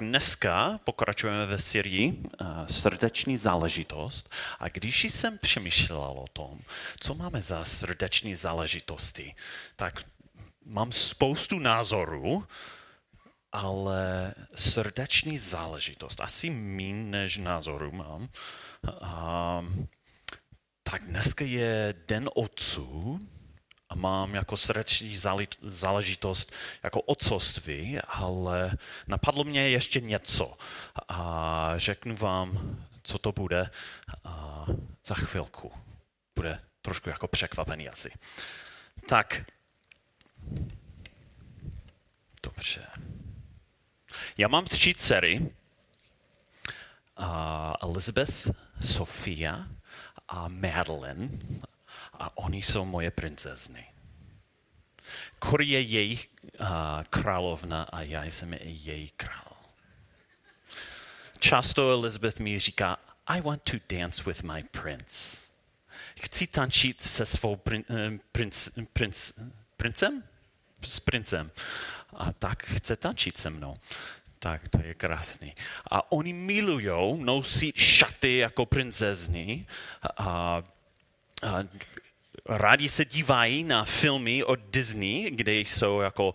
dneska pokračujeme ve Syrii, uh, srdeční záležitost. A když jsem přemýšlel o tom, co máme za srdeční záležitosti, tak mám spoustu názorů, ale srdeční záležitost, asi mín než názoru mám. Uh, tak dneska je Den otců, a mám jako srdeční záležitost jako otcovství, ale napadlo mě ještě něco a řeknu vám, co to bude a za chvilku. Bude trošku jako překvapený asi. Tak, dobře. Já mám tři dcery, Elizabeth, Sofia a Madeline oni jsou moje princezny. Kor je jejich královna a já jsem její král. Často Elizabeth mi říká, I want to dance with my prince. Chci tančit se svou prin, uh, princ, princ, princem? S princem. A tak chce tančit se mnou. Tak to je krásný. A oni milujou, nosí šaty jako princezny a, a rádi se dívají na filmy od Disney, kde jsou jako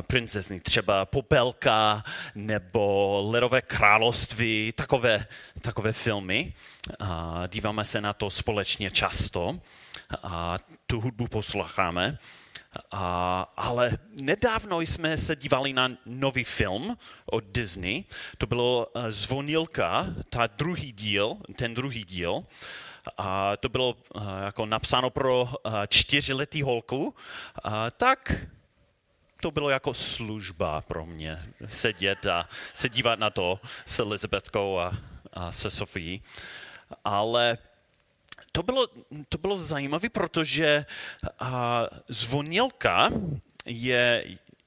princezny, třeba Popelka nebo Ledové království, takové, takové filmy. Díváme se na to společně často a tu hudbu posloucháme. Uh, ale nedávno jsme se dívali na nový film od Disney. To bylo uh, Zvonilka, ta druhý díl, ten druhý díl. A to bylo uh, jako napsáno pro uh, čtyřletý holku, uh, tak to bylo jako služba pro mě sedět a se dívat na to s Elizabetkou a, a se Sofií. Ale to bylo, to bylo zajímavé, protože uh, zvonilka je,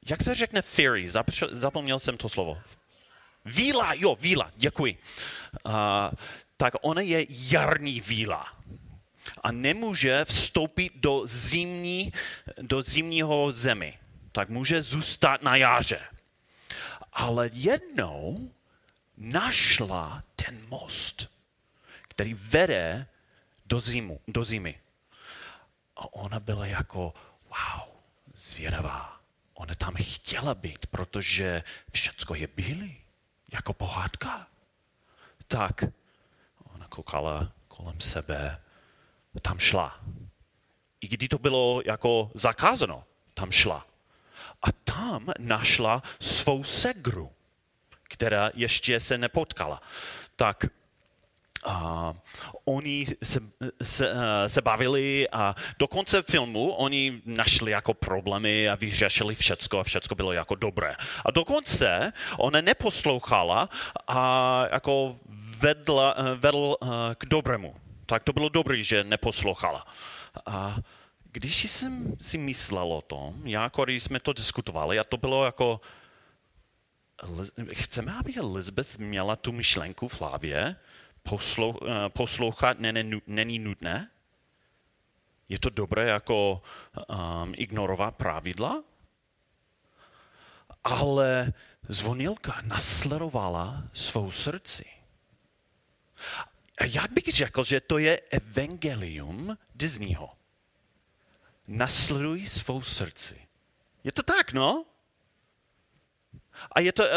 jak se řekne fairy, zapomněl jsem to slovo. Víla, jo, víla, děkuji. Uh, tak ona je jarní víla a nemůže vstoupit do, zimní, do zimního zemi. Tak může zůstat na jaře. Ale jednou našla ten most, který vede do, zimu, do zimy. A ona byla jako, wow, zvědavá. Ona tam chtěla být, protože všecko je bílé, jako pohádka. Tak koukala kolem sebe, tam šla. I když to bylo jako zakázáno, tam šla. A tam našla svou segru, která ještě se nepotkala. Tak a oni se, se, se bavili a do konce filmu oni našli jako problémy a vyřešili všecko a všecko bylo jako dobré. A dokonce ona neposlouchala a jako vedla, eh, vedl eh, k dobrému. Tak to bylo dobré, že neposlouchala. A když jsem si myslel o tom, jako když jsme to diskutovali, a to bylo jako, chceme, aby Elizabeth měla tu myšlenku v hlavě, eh, poslouchat není, není nutné? Je to dobré jako um, ignorovat pravidla? Ale zvonilka nasledovala svou srdci. A jak bych řekl, že to je evangelium Disneyho. Nasleduj svou srdci. Je to tak, no? A je to uh,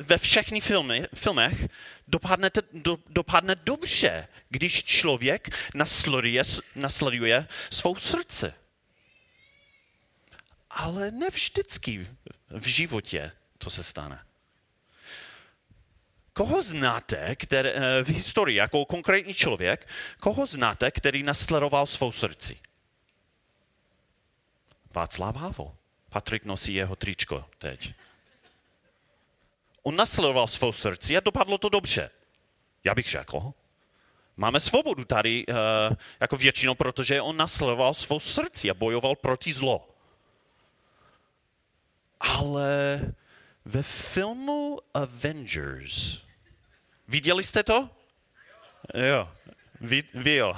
ve všechny filmy, filmech dopadne, do, dopadne dobře, když člověk nasleduje, nasleduje svou srdce. Ale ne vždycky v životě to se stane. Koho znáte který, eh, v historii, jako konkrétní člověk, koho znáte, který nasledoval svou srdci? Václav Havel. Patrik nosí jeho tričko teď. On nasledoval svou srdci a dopadlo to dobře. Já bych řekl. Máme svobodu tady uh, jako většinou, protože on nasledoval svou srdci a bojoval proti zlo. Ale ve filmu Avengers, viděli jste to? Jo, vy, vy jo.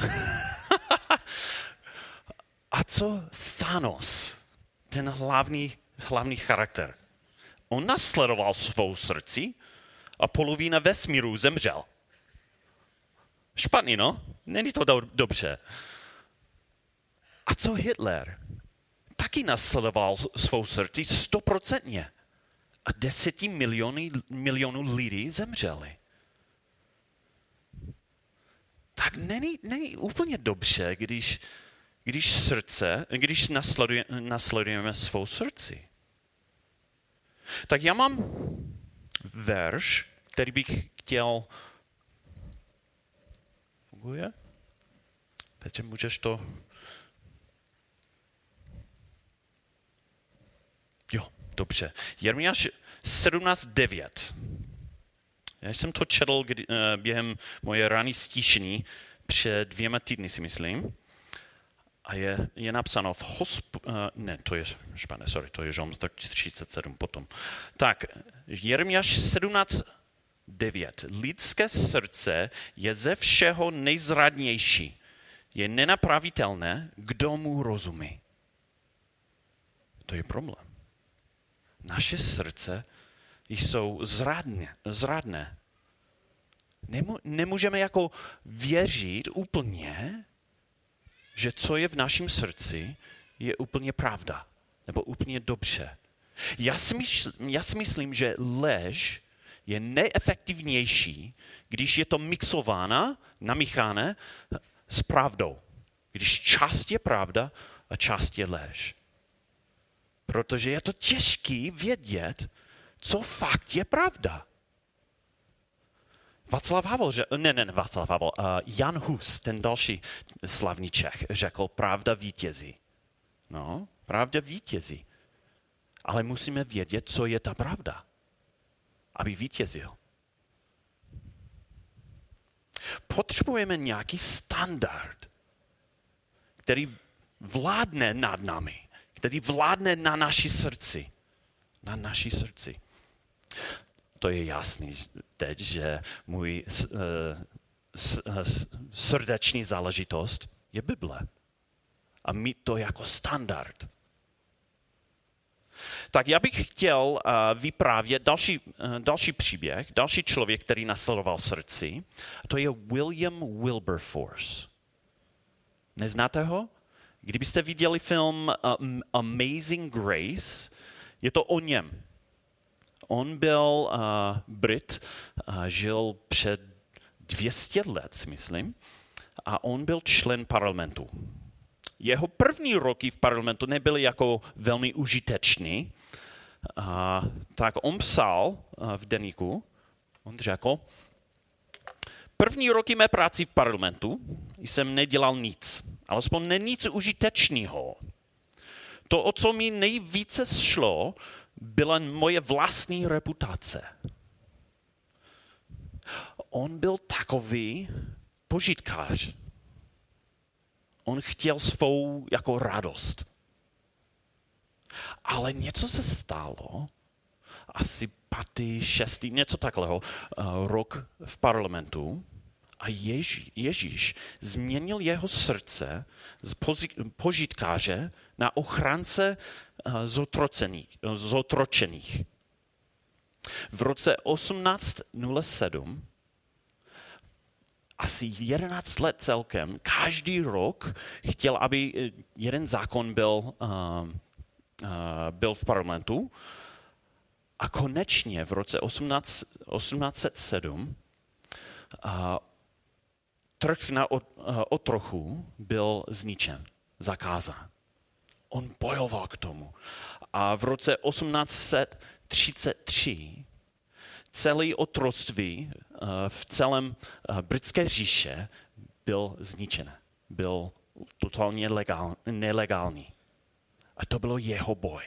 a co Thanos, ten hlavní, hlavní charakter? On nasledoval svou srdci a polovina vesmíru zemřel. Špatný, no? Není to do- dobře. A co Hitler? Taky nasledoval svou srdci stoprocentně. A deseti miliony, milionů lidí zemřeli. Tak není, není úplně dobře, když, když srdce, když nasleduje, nasledujeme svou srdci. Tak já mám verš, který bych chtěl... Funguje? Petře, můžeš to... Jo, dobře. Jeremiáš 17.9. Já jsem to četl kdy, uh, během moje rány stíšení před dvěma týdny, si myslím. A je, je napsáno v hosp... Uh, ne, to je špatné, sorry, to je Žom 37 potom. Tak, Jeremiáš 17, 9. Lidské srdce je ze všeho nejzradnější. Je nenapravitelné, kdo mu rozumí. To je problém. Naše srdce jsou zradné. zradné. Nemu, nemůžeme jako věřit úplně, že co je v našem srdci, je úplně pravda, nebo úplně dobře. Já si, mysl, já si myslím, že lež je nejefektivnější, když je to mixována, namíchané s pravdou. Když část je pravda a část je lež. Protože je to těžký vědět, co fakt je pravda. Václav Havel, ne, ne, ne Václav Havel, uh, Jan Hus, ten další slavný Čech, řekl, pravda vítězí. No, pravda vítězí. Ale musíme vědět, co je ta pravda, aby vítězil. Potřebujeme nějaký standard, který vládne nad námi, který vládne na naší srdci. Na naší srdci to je jasný teď, že můj uh, srdeční záležitost je Bible. A mít to jako standard. Tak já bych chtěl uh, vyprávět další, uh, další příběh, další člověk, který nasledoval srdci. To je William Wilberforce. Neznáte ho? Kdybyste viděli film Amazing Grace, je to o něm. On byl uh, Brit, uh, žil před 200 let, myslím, a on byl člen parlamentu. Jeho první roky v parlamentu nebyly jako velmi užitečný, uh, tak on psal uh, v deníku, on řekl, první roky mé práci v parlamentu jsem nedělal nic, alespoň ne nic užitečného. To, o co mi nejvíce šlo, byla moje vlastní reputace. On byl takový požitkář. On chtěl svou jako radost. Ale něco se stalo, asi pátý, šestý, něco takového, uh, rok v parlamentu a Ježí, Ježíš změnil jeho srdce z požitkáře na ochránce zotročených. V roce 1807 asi 11 let celkem, každý rok chtěl, aby eh, jeden zákon byl, byl v parlamentu a konečně v roce 18, 1807 uh, trh na otrochu byl zničen, zakázán. On bojoval k tomu. A v roce 1833 celé otroství eh, v celém eh, britské říše byl zničen. Byl totálně legál, nelegální. A to bylo jeho boj.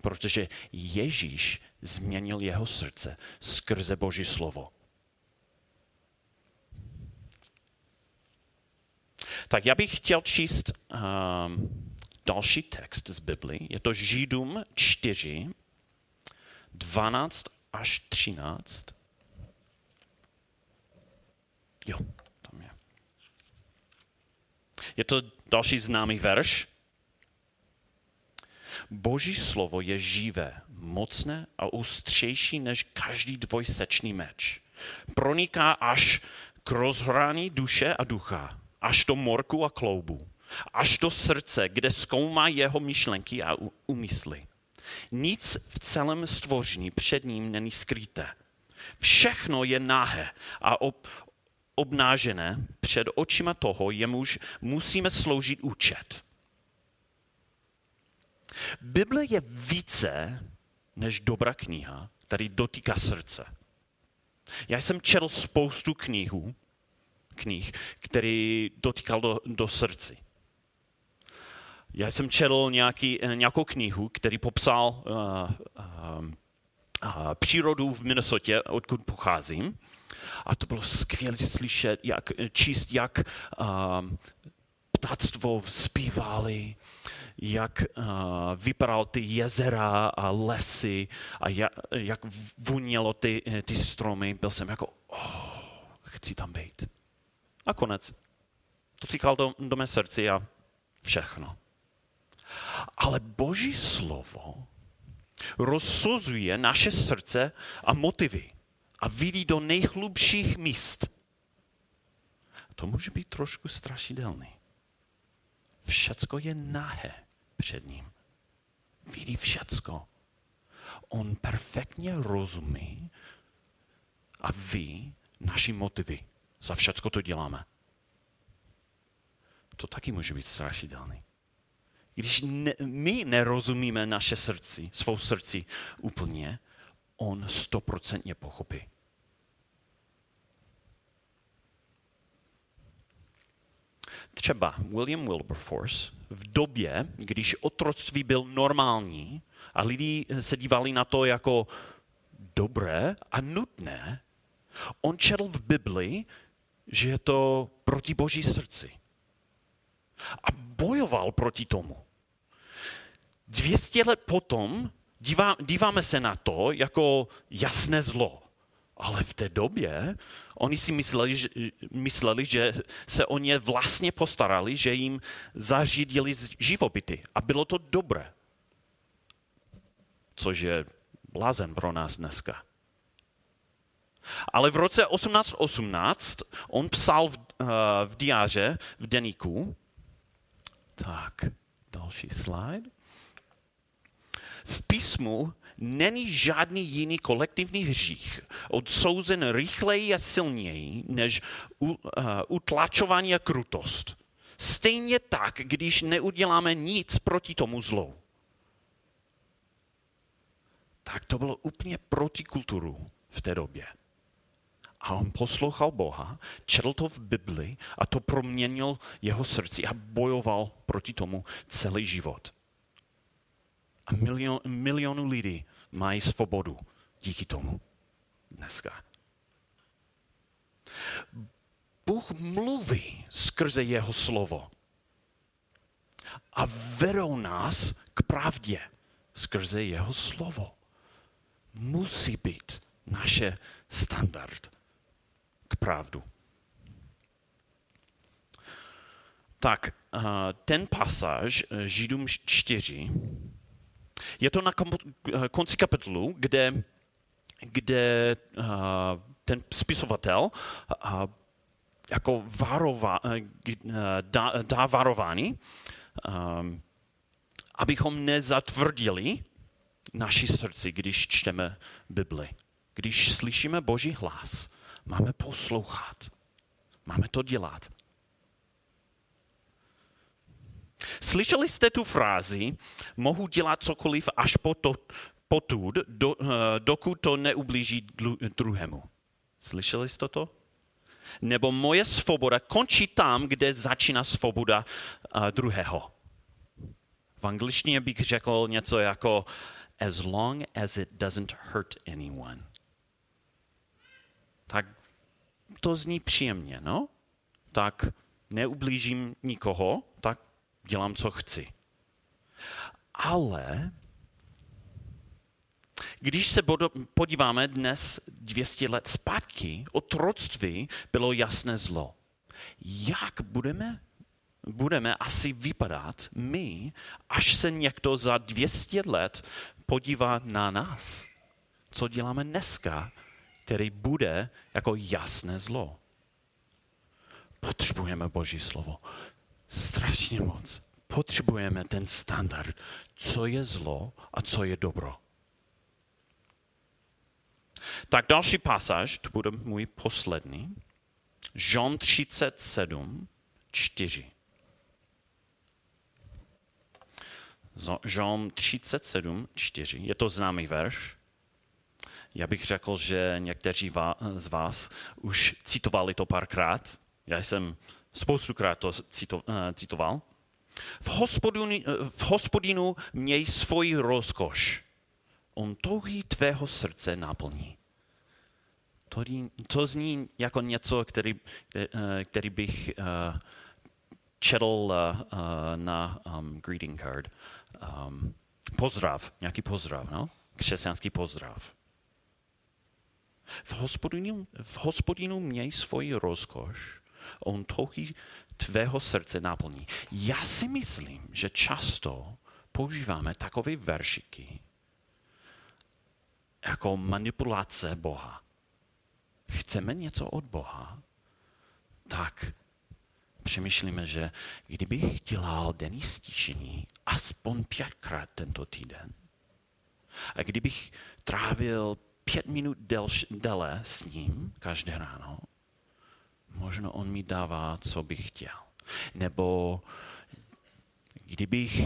Protože Ježíš změnil jeho srdce skrze Boží slovo. Tak já bych chtěl číst um, další text z Bible. Je to Židům 4, 12 až 13. Jo, tam je. Je to další známý verš. Boží slovo je živé, mocné a ústřejší než každý dvojsečný meč. Proniká až k rozhrání duše a ducha, až do morku a kloubu, až do srdce, kde zkoumá jeho myšlenky a úmysly. Nic v celém stvoření před ním není skryté. Všechno je náhé a ob, obnážené před očima toho, jemuž musíme sloužit účet. Bible je více než dobrá kniha, který dotýká srdce. Já jsem četl spoustu knihů, knih, který dotýkal do, do srdci. Já jsem četl nějaký, nějakou knihu, který popsal uh, uh, uh, přírodu v Minnesotě, odkud pocházím. A to bylo skvělé slyšet, jak, číst, jak uh, ptactvo zpívali, jak uh, vypadal ty jezera a lesy a jak, jak vonělo ty, ty stromy. Byl jsem jako, oh, chci tam být. A konec. To týkal do, do mé srdci a všechno. Ale Boží slovo rozsuzuje naše srdce a motivy a vidí do nejhlubších míst. To může být trošku strašidelný. Všecko je nahé před ním. Vidí všecko. On perfektně rozumí a ví naši motivy. Za všecko to děláme. To taky může být strašidelný. Když ne, my nerozumíme naše srdci, svou srdci úplně, on stoprocentně pochopí. Třeba William Wilberforce v době, když otroctví byl normální a lidi se dívali na to jako dobré a nutné, on četl v Bibli, že je to proti boží srdci. A bojoval proti tomu. 200 let potom dívá, díváme se na to jako jasné zlo. Ale v té době oni si mysleli, že, mysleli, že se o ně vlastně postarali, že jim zařídili živobyty. A bylo to dobré. Což je blázen pro nás dneska. Ale v roce 1818 on psal v, uh, v diáře, v deníku, tak, další slide. V písmu není žádný jiný kolektivní hřích odsouzen rychleji a silněji než uh, utlačování a krutost. Stejně tak, když neuděláme nic proti tomu zlu. Tak to bylo úplně proti kulturu v té době. A on poslouchal Boha, četl to v Bibli a to proměnil jeho srdci a bojoval proti tomu celý život. A milion, milionu lidí mají svobodu díky tomu dneska. Bůh mluví skrze jeho slovo a vedou nás k pravdě skrze jeho slovo. Musí být naše standard k pravdu. Tak eh, ten pasáž eh, Židům 4 je to na eh, konci kapitolu, kde, kde ten spisovatel jako varova, dá, dá varování, abychom nezatvrdili naši srdci, když čteme Bibli. Když slyšíme Boží hlas, Máme poslouchat. Máme to dělat. Slyšeli jste tu frázi, mohu dělat cokoliv až po to, potud, do, uh, dokud to neublíží druhému. Slyšeli jste to? Nebo moje svoboda končí tam, kde začíná svoboda uh, druhého. V angličtině bych řekl něco jako as long as it doesn't hurt anyone tak to zní příjemně, no? Tak neublížím nikoho, tak dělám, co chci. Ale když se podíváme dnes 200 let zpátky, otroctví bylo jasné zlo. Jak budeme, budeme asi vypadat my, až se někdo za 200 let podívá na nás, co děláme dneska, který bude jako jasné zlo. Potřebujeme Boží slovo. Strašně moc. Potřebujeme ten standard, co je zlo a co je dobro. Tak další pasáž, to bude můj poslední. Žon 37, 4. Žon 37, 4. Je to známý verš. Já bych řekl, že někteří z vás už citovali to párkrát. Já jsem spoustukrát to eh, citoval. V hospodinu, v hospodinu měj svoji rozkoš. On touhy tvého srdce naplní. To, to zní jako něco, který, eh, který bych četl na um, greeting card. Um, pozdrav, nějaký pozdrav, no? Křesťanský pozdrav. V hospodinu, v hospodinu měj svoji rozkoš, on touhy tvého srdce naplní. Já si myslím, že často používáme takové veršiky jako manipulace Boha. Chceme něco od Boha, tak přemýšlíme, že kdybych dělal denní stišení aspoň pětkrát tento týden, a kdybych trávil pět minut delš, déle s ním každé ráno, možno on mi dává, co bych chtěl. Nebo kdybych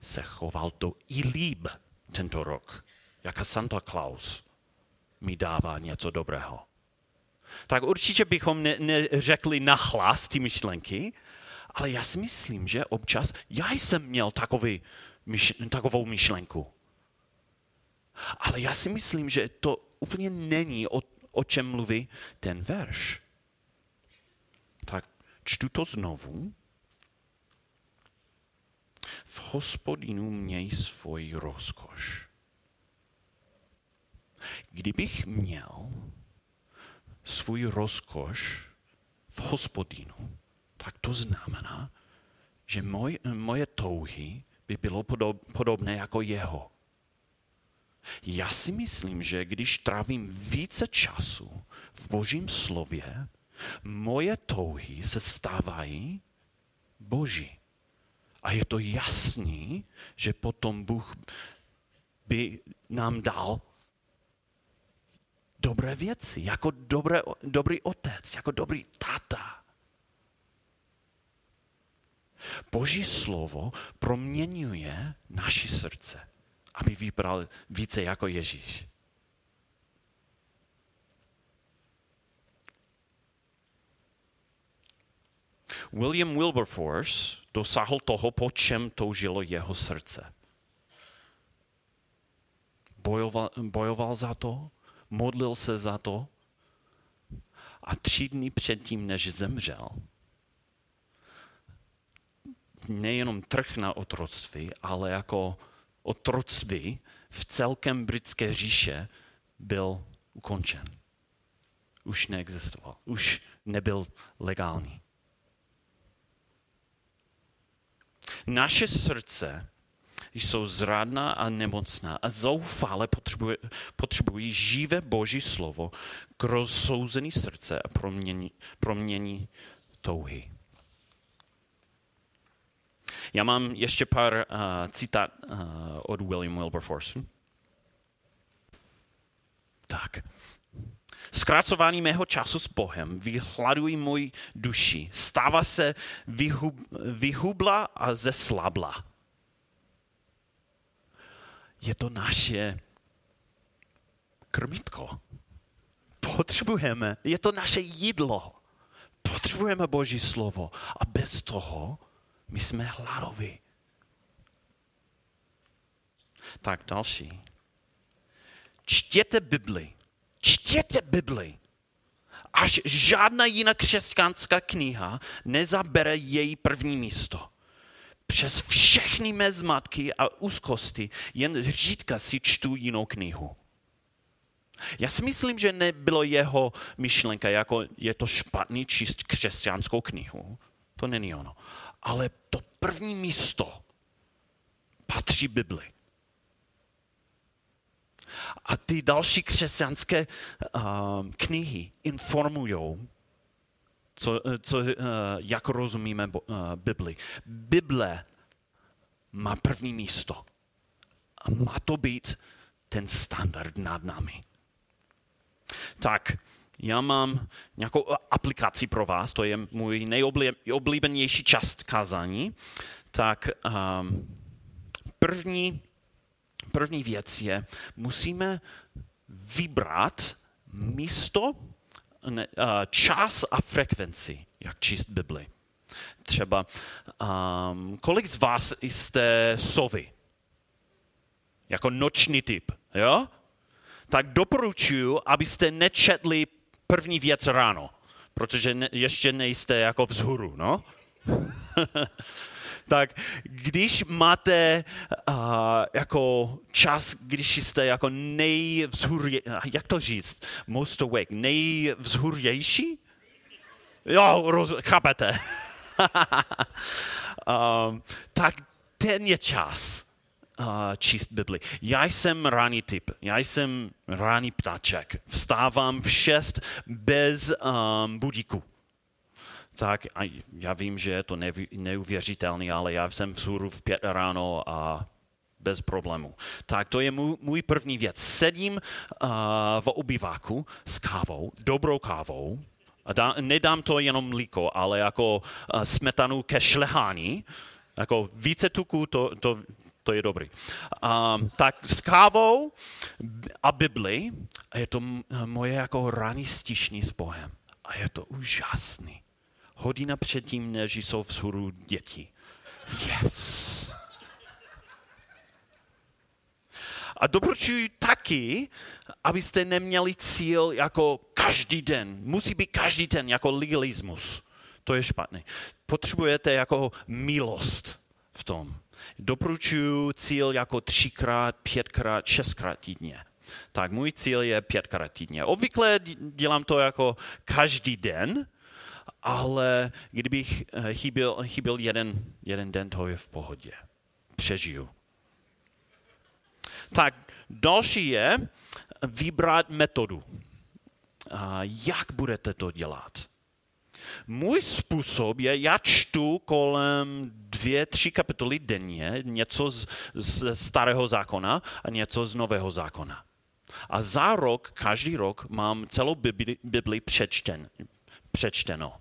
se choval to i líb tento rok, jako Santa Claus mi dává něco dobrého. Tak určitě bychom neřekli ne nahlas ty myšlenky, ale já si myslím, že občas já jsem měl takový, myš, takovou myšlenku. Ale já si myslím, že to úplně není, o, o čem mluví ten verš. Tak čtu to znovu. V hospodinu měj svůj rozkoš. Kdybych měl svůj rozkoš v hospodinu, tak to znamená, že moj, moje touhy by bylo podob, podobné jako jeho. Já si myslím, že když trávím více času v Božím slově, moje touhy se stávají Boží. A je to jasný, že potom Bůh by nám dal dobré věci, jako dobré, dobrý otec, jako dobrý táta. Boží slovo proměňuje naši srdce aby vybral více jako Ježíš. William Wilberforce dosáhl toho, po čem toužilo jeho srdce. Bojoval, bojoval za to, modlil se za to a tři dny předtím, než zemřel, nejenom trh na otroctví, ale jako otroctví v celkem britské říše byl ukončen. Už neexistoval, už nebyl legální. Naše srdce jsou zradná a nemocná a zoufale potřebují, potřebují živé Boží slovo k rozsouzení srdce a promění, promění touhy. Já mám ještě pár uh, citát uh, od William Wilberforce. Tak. Zkracování mého času s Bohem vyhladují můj duši. Stává se vyhub, vyhubla a zeslabla. Je to naše krmitko. Potřebujeme, je to naše jídlo. Potřebujeme Boží slovo. A bez toho my jsme hladoví. Tak další. Čtěte Bibli. Čtěte Bibli. Až žádná jiná křesťanská kniha nezabere její první místo. Přes všechny mé zmatky a úzkosti jen řídka si čtu jinou knihu. Já si myslím, že nebylo jeho myšlenka, jako je to špatný číst křesťanskou knihu. To není ono ale to první místo patří Bibli. A ty další křesťanské uh, knihy informují, co, co, uh, jak rozumíme uh, Bibli. Bible má první místo. A má to být ten standard nad námi. Tak, já mám nějakou aplikaci pro vás, to je můj nejoblíbenější část kázání. Tak um, první, první věc je, musíme vybrat místo, ne, uh, čas a frekvenci, jak číst Bibli. Třeba, um, kolik z vás jste sovy? Jako noční typ, jo? Tak doporučuji, abyste nečetli první věc ráno, protože ne, ještě nejste jako vzhůru, no? tak když máte uh, jako čas, když jste jako nejvzhůrě, jak to říct, most awake, nejvzhůrější? Jo, roz, chápete. um, tak ten je čas číst Bibli. Já jsem raný typ, já jsem raný ptáček. Vstávám v šest bez um, budíku. Tak a já vím, že je to neuvěřitelné, ale já jsem vzhůru v pět ráno a bez problému. Tak to je můj, můj první věc. Sedím uh, v obyváku s kávou, dobrou kávou, a dá, nedám to jenom mlíko, ale jako uh, smetanu ke šlehání, jako více tuku, to, to, to je dobrý. Um, tak s kávou a Bibli, a je to moje jako raný stišní s Bohem. A je to úžasný. Hodina předtím, než jsou vzhůru děti. Yes! A doporučuji taky, abyste neměli cíl jako každý den. Musí být každý den jako legalismus. To je špatný. Potřebujete jako milost v tom. Doporučuji cíl jako třikrát, pětkrát, šestkrát týdně. Tak můj cíl je pětkrát týdně. Obvykle dělám to jako každý den, ale kdybych eh, chyběl, chyběl jeden, jeden den, to je v pohodě. Přežiju. Tak další je vybrat metodu. Jak budete to dělat? Můj způsob je, já čtu kolem dvě, tři kapitoly denně, něco z, z starého zákona a něco z nového zákona. A za rok, každý rok, mám celou Bibli, Bibli přečten, přečteno.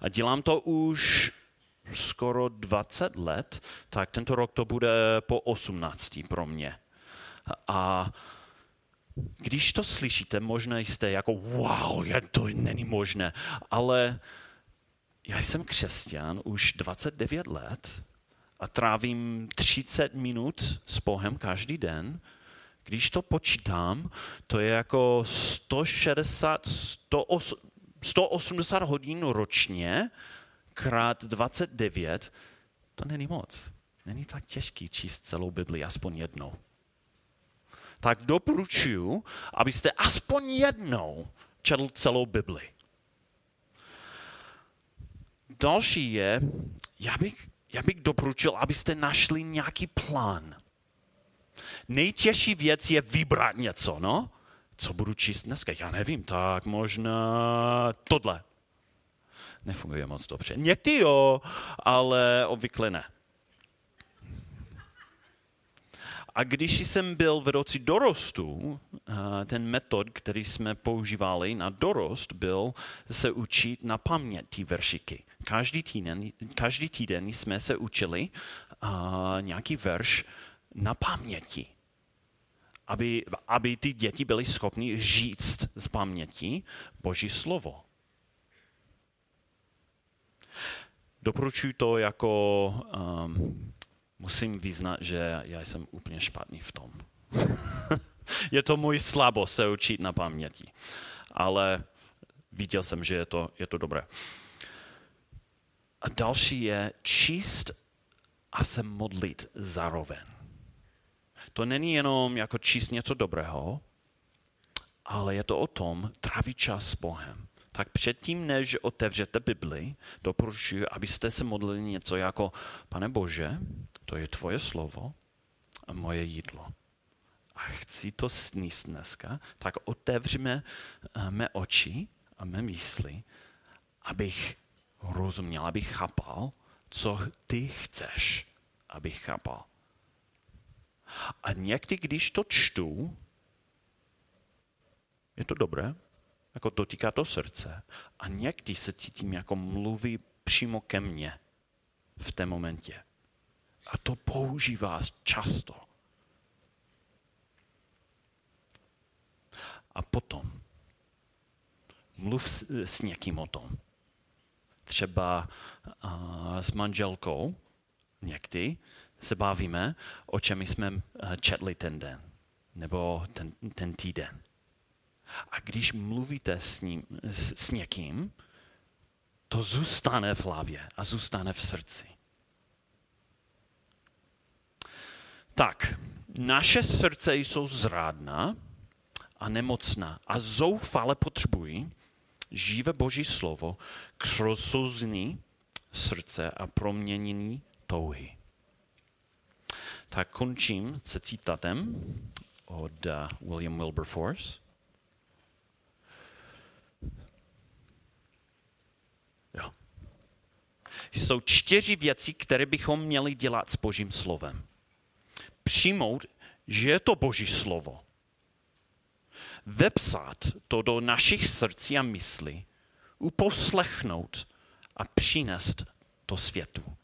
A dělám to už skoro 20 let, tak tento rok to bude po 18 pro mě. A když to slyšíte, možná jste jako wow, to není možné, ale já jsem křesťan už 29 let a trávím 30 minut s Bohem každý den. Když to počítám, to je jako 160, 180 hodin ročně krát 29, to není moc. Není tak těžký číst celou Bibli aspoň jednou tak doporučuji, abyste aspoň jednou četl celou Bibli. Další je, já bych, já bych doporučil, abyste našli nějaký plán. Nejtěžší věc je vybrat něco, no? Co budu číst dneska? Já nevím, tak možná tohle. Nefunguje moc dobře. Někdy jo, ale obvykle ne. A když jsem byl vedoucí dorostu, eh, ten metod, který jsme používali na dorost, byl se učit na paměť ty veršiky. Každý týden, každý týden jsme se učili uh, nějaký verš na paměti, aby, aby ty děti byly schopni říct z paměti Boží slovo. Doporučuji to jako um, musím vyznat, že já jsem úplně špatný v tom. je to můj slabo se učit na paměti. Ale viděl jsem, že je to, je to dobré. A další je číst a se modlit zároveň. To není jenom jako číst něco dobrého, ale je to o tom trávit čas s Bohem. Tak předtím, než otevřete Bibli, doporučuji, abyste se modlili něco jako, pane Bože, to je tvoje slovo a moje jídlo. a chci to sníst dneska, tak otevřeme eh, mé oči a mé mysli, abych rozuměl, abych chápal, co ty chceš, abych chápal. A někdy, když to čtu, je to dobré, jako dotýká to srdce. A někdy se cítím, jako mluví přímo ke mně v té momentě. A to používá často. A potom mluv s, s někým o tom. Třeba uh, s manželkou někdy se bavíme, o čem jsme četli ten den nebo ten, ten týden. A když mluvíte s, ním, s, s někým, to zůstane v hlavě a zůstane v srdci. Tak, naše srdce jsou zrádná a nemocná a zoufale potřebují živé Boží slovo k rozsouzení srdce a proměnění touhy. Tak končím se citatem od uh, William Wilberforce. Jo. Jsou čtyři věci, které bychom měli dělat s Božím slovem. Přijmout, že je to Boží slovo. Vepsat to do našich srdcí a myslí, uposlechnout a přinést to světu.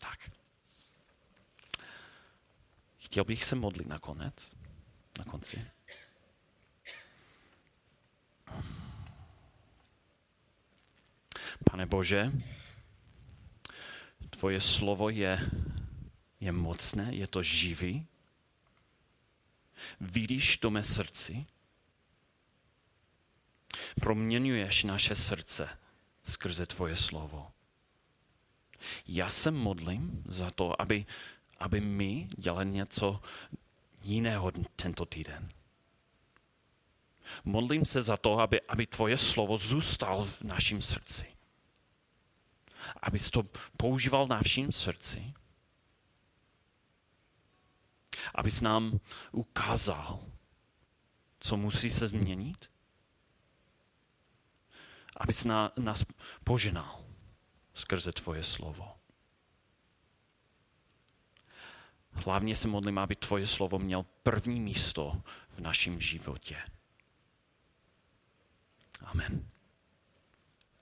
Tak. Chtěl bych se modlit nakonec, na konci. Pane Bože, tvoje slovo je, je mocné, je to živý. Vidíš to mé srdci. Proměňuješ naše srdce skrze tvoje slovo. Já se modlím za to, aby, aby my dělali něco jiného tento týden. Modlím se za to, aby, aby tvoje slovo zůstal v našem srdci abys to používal na vším srdci. Abys nám ukázal, co musí se změnit. Abys na, nás poženal skrze tvoje slovo. Hlavně se modlím, aby tvoje slovo měl první místo v našem životě. Amen.